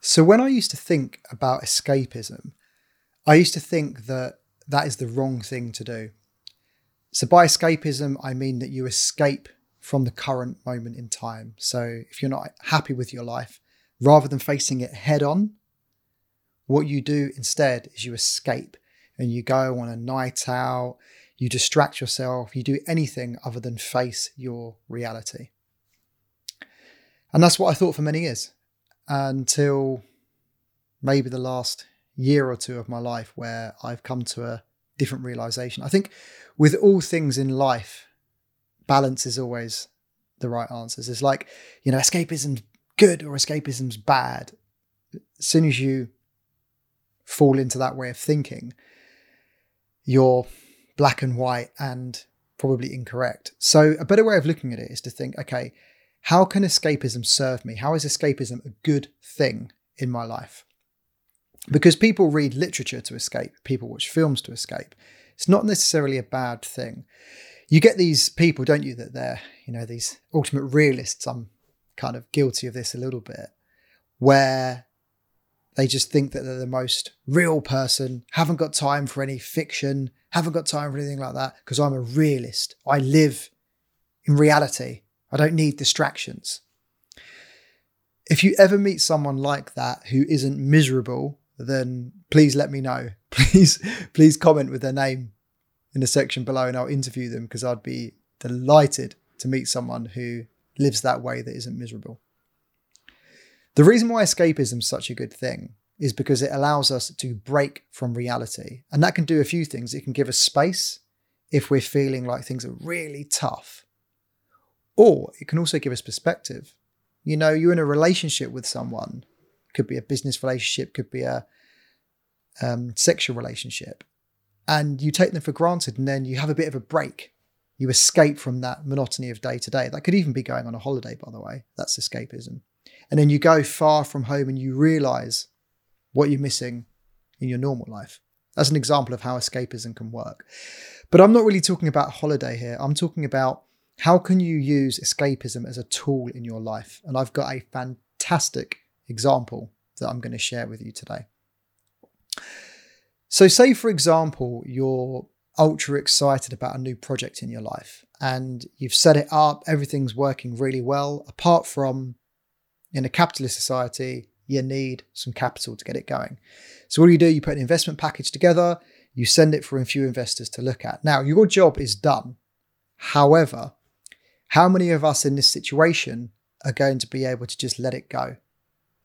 So when I used to think about escapism, I used to think that that is the wrong thing to do. So by escapism, I mean that you escape from the current moment in time. So if you're not happy with your life, rather than facing it head on, what you do instead is you escape and you go on a night out, you distract yourself, you do anything other than face your reality. And that's what I thought for many years until maybe the last year or two of my life where I've come to a different realization. I think with all things in life, balance is always the right answers. It's like, you know, escapism's good or escapism's bad. As soon as you fall into that way of thinking, you're black and white and probably incorrect. So, a better way of looking at it is to think, okay, how can escapism serve me? How is escapism a good thing in my life? Because people read literature to escape, people watch films to escape. It's not necessarily a bad thing. You get these people, don't you, that they're, you know, these ultimate realists. I'm kind of guilty of this a little bit, where they just think that they're the most real person, haven't got time for any fiction, haven't got time for anything like that, because I'm a realist. I live in reality. I don't need distractions. If you ever meet someone like that who isn't miserable, then please let me know. Please, please comment with their name in the section below and I'll interview them because I'd be delighted to meet someone who lives that way that isn't miserable. The reason why escapism is such a good thing is because it allows us to break from reality. And that can do a few things. It can give us space if we're feeling like things are really tough. Or it can also give us perspective. You know, you're in a relationship with someone, could be a business relationship, could be a um, sexual relationship, and you take them for granted, and then you have a bit of a break. You escape from that monotony of day to day. That could even be going on a holiday, by the way. That's escapism. And then you go far from home and you realize what you're missing in your normal life. That's an example of how escapism can work. But I'm not really talking about holiday here. I'm talking about how can you use escapism as a tool in your life? And I've got a fantastic example that I'm going to share with you today. So, say for example, you're ultra excited about a new project in your life and you've set it up, everything's working really well, apart from in a capitalist society, you need some capital to get it going. So, what do you do? You put an investment package together, you send it for a few investors to look at. Now, your job is done. However, how many of us in this situation are going to be able to just let it go?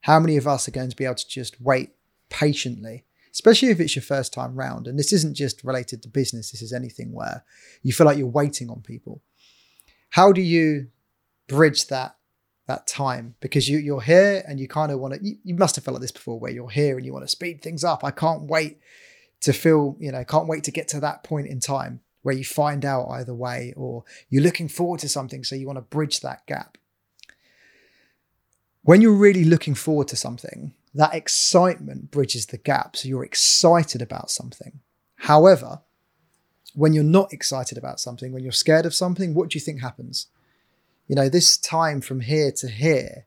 How many of us are going to be able to just wait patiently, especially if it's your first time round? And this isn't just related to business, this is anything where you feel like you're waiting on people. How do you bridge that that time because you you're here and you kind of want to you, you, must have felt like this before where you're here and you want to speed things up i can't wait to feel you know can't wait to get to that point in time where you find out either way, or you're looking forward to something, so you want to bridge that gap. When you're really looking forward to something, that excitement bridges the gap. So you're excited about something. However, when you're not excited about something, when you're scared of something, what do you think happens? You know, this time from here to here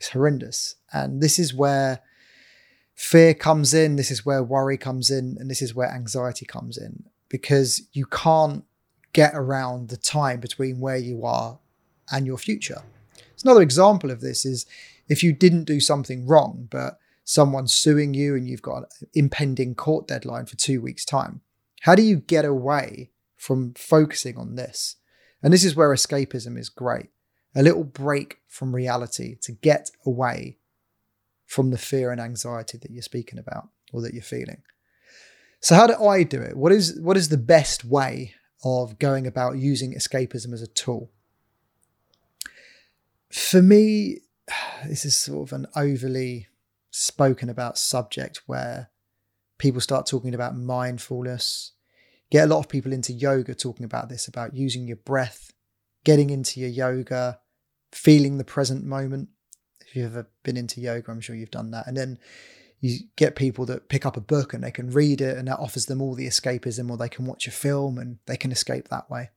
is horrendous. And this is where fear comes in, this is where worry comes in, and this is where anxiety comes in because you can't get around the time between where you are and your future. Another example of this is if you didn't do something wrong, but someone's suing you and you've got an impending court deadline for two weeks' time. How do you get away from focusing on this? And this is where escapism is great. A little break from reality to get away from the fear and anxiety that you're speaking about or that you're feeling. So how do I do it? What is what is the best way of going about using escapism as a tool? For me, this is sort of an overly spoken about subject where people start talking about mindfulness. Get a lot of people into yoga talking about this, about using your breath, getting into your yoga, feeling the present moment. If you've ever been into yoga, I'm sure you've done that. And then you get people that pick up a book and they can read it and that offers them all the escapism or they can watch a film and they can escape that way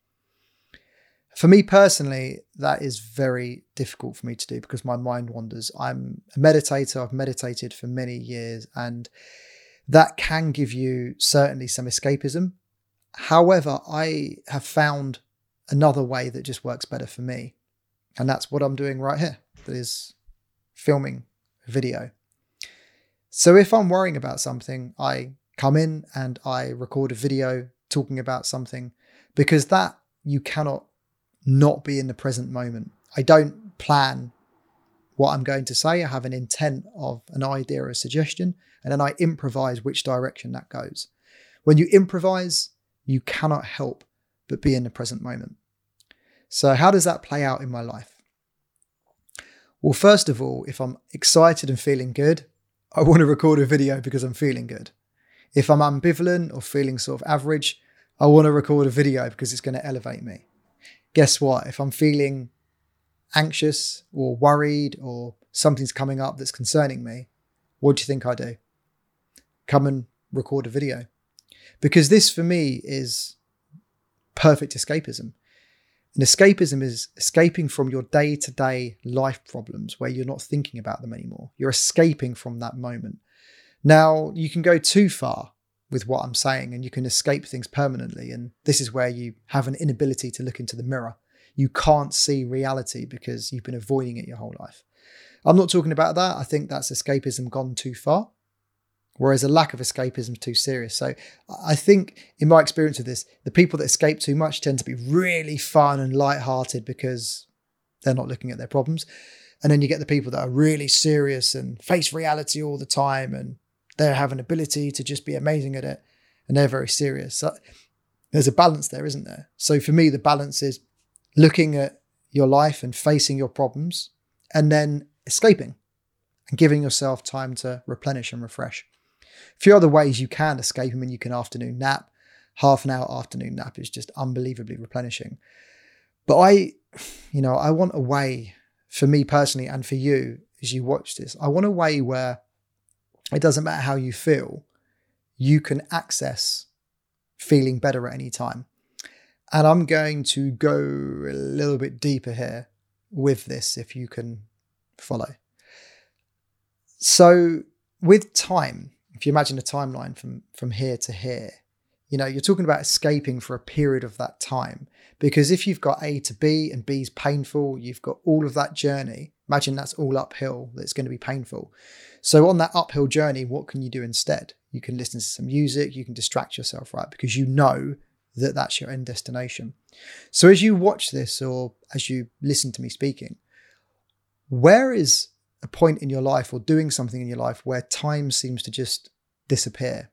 For me personally, that is very difficult for me to do because my mind wanders. I'm a meditator, I've meditated for many years, and that can give you certainly some escapism. However, I have found another way that just works better for me. And that's what I'm doing right here. That is filming video. So if I'm worrying about something, I come in and I record a video talking about something because that you cannot not be in the present moment. I don't plan what I'm going to say. I have an intent of an idea or a suggestion, and then I improvise which direction that goes. When you improvise, you cannot help but be in the present moment. So, how does that play out in my life? Well, first of all, if I'm excited and feeling good, I want to record a video because I'm feeling good. If I'm ambivalent or feeling sort of average, I want to record a video because it's going to elevate me. Guess what? If I'm feeling anxious or worried or something's coming up that's concerning me, what do you think I do? Come and record a video. Because this for me is perfect escapism. And escapism is escaping from your day to day life problems where you're not thinking about them anymore. You're escaping from that moment. Now, you can go too far with what I'm saying and you can escape things permanently. And this is where you have an inability to look into the mirror. You can't see reality because you've been avoiding it your whole life. I'm not talking about that. I think that's escapism gone too far whereas a lack of escapism is too serious. So I think, in my experience of this, the people that escape too much tend to be really fun and light-hearted because they're not looking at their problems. And then you get the people that are really serious and face reality all the time, and they have an ability to just be amazing at it, and they're very serious. So there's a balance there, isn't there? So for me, the balance is looking at your life and facing your problems, and then escaping and giving yourself time to replenish and refresh. A few other ways you can escape them, and you can afternoon nap. Half an hour afternoon nap is just unbelievably replenishing. But I, you know, I want a way for me personally and for you as you watch this. I want a way where it doesn't matter how you feel, you can access feeling better at any time. And I'm going to go a little bit deeper here with this if you can follow. So, with time, if you imagine a timeline from from here to here, you know, you're talking about escaping for a period of that time. Because if you've got A to B and B is painful, you've got all of that journey. Imagine that's all uphill, that's going to be painful. So, on that uphill journey, what can you do instead? You can listen to some music, you can distract yourself, right? Because you know that that's your end destination. So, as you watch this or as you listen to me speaking, where is a point in your life or doing something in your life where time seems to just disappear.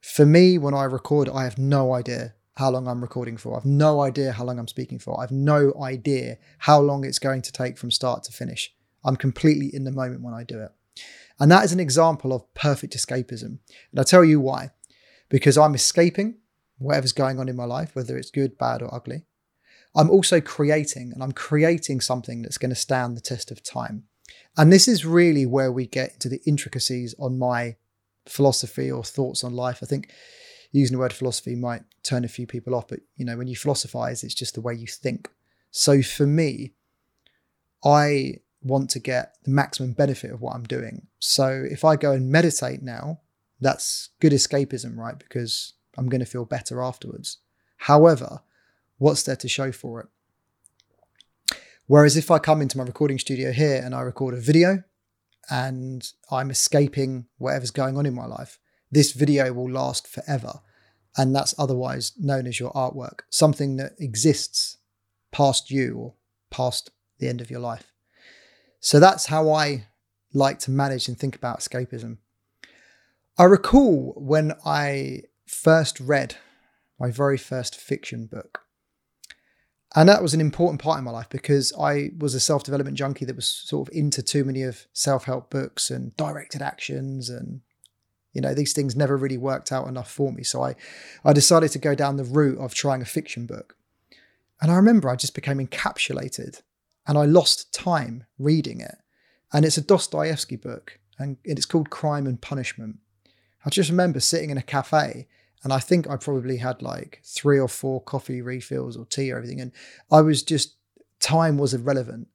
For me, when I record, I have no idea how long I'm recording for. I've no idea how long I'm speaking for. I've no idea how long it's going to take from start to finish. I'm completely in the moment when I do it. And that is an example of perfect escapism. And I'll tell you why. Because I'm escaping whatever's going on in my life, whether it's good, bad, or ugly. I'm also creating, and I'm creating something that's going to stand the test of time. And this is really where we get into the intricacies on my philosophy or thoughts on life. I think using the word philosophy might turn a few people off, but you know, when you philosophize, it's just the way you think. So for me, I want to get the maximum benefit of what I'm doing. So if I go and meditate now, that's good escapism, right? Because I'm going to feel better afterwards. However, what's there to show for it? Whereas if I come into my recording studio here and I record a video and I'm escaping whatever's going on in my life, this video will last forever. And that's otherwise known as your artwork, something that exists past you or past the end of your life. So that's how I like to manage and think about escapism. I recall when I first read my very first fiction book. And that was an important part in my life because I was a self development junkie that was sort of into too many of self help books and directed actions. And, you know, these things never really worked out enough for me. So I, I decided to go down the route of trying a fiction book. And I remember I just became encapsulated and I lost time reading it. And it's a Dostoevsky book and it's called Crime and Punishment. I just remember sitting in a cafe And I think I probably had like three or four coffee refills or tea or everything. And I was just, time was irrelevant.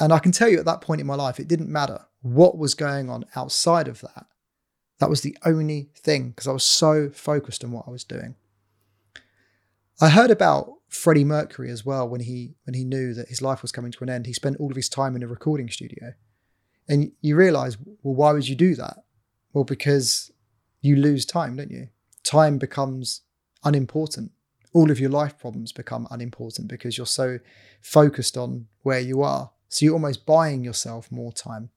And I can tell you at that point in my life, it didn't matter what was going on outside of that. That was the only thing because I was so focused on what I was doing. I heard about Freddie Mercury as well when he when he knew that his life was coming to an end. He spent all of his time in a recording studio. And you realize, well, why would you do that? Well, because you lose time, don't you? Time becomes unimportant. All of your life problems become unimportant because you're so focused on where you are. So you're almost buying yourself more time.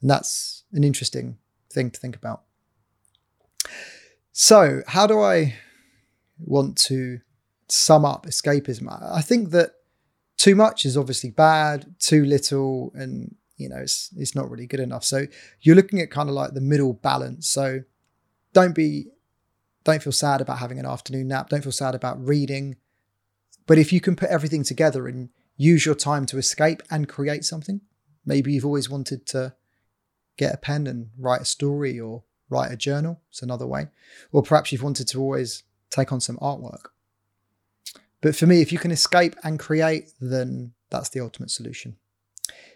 And that's an interesting thing to think about. So, how do I want to sum up escapism? I think that too much is obviously bad, too little, and you know, it's it's not really good enough. So you're looking at kind of like the middle balance. So don't be don't feel sad about having an afternoon nap. Don't feel sad about reading. But if you can put everything together and use your time to escape and create something, maybe you've always wanted to get a pen and write a story or write a journal. It's another way. Or perhaps you've wanted to always take on some artwork. But for me, if you can escape and create, then that's the ultimate solution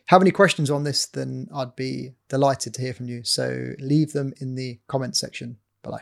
have any questions on this, then I'd be delighted to hear from you. So leave them in the comment section below.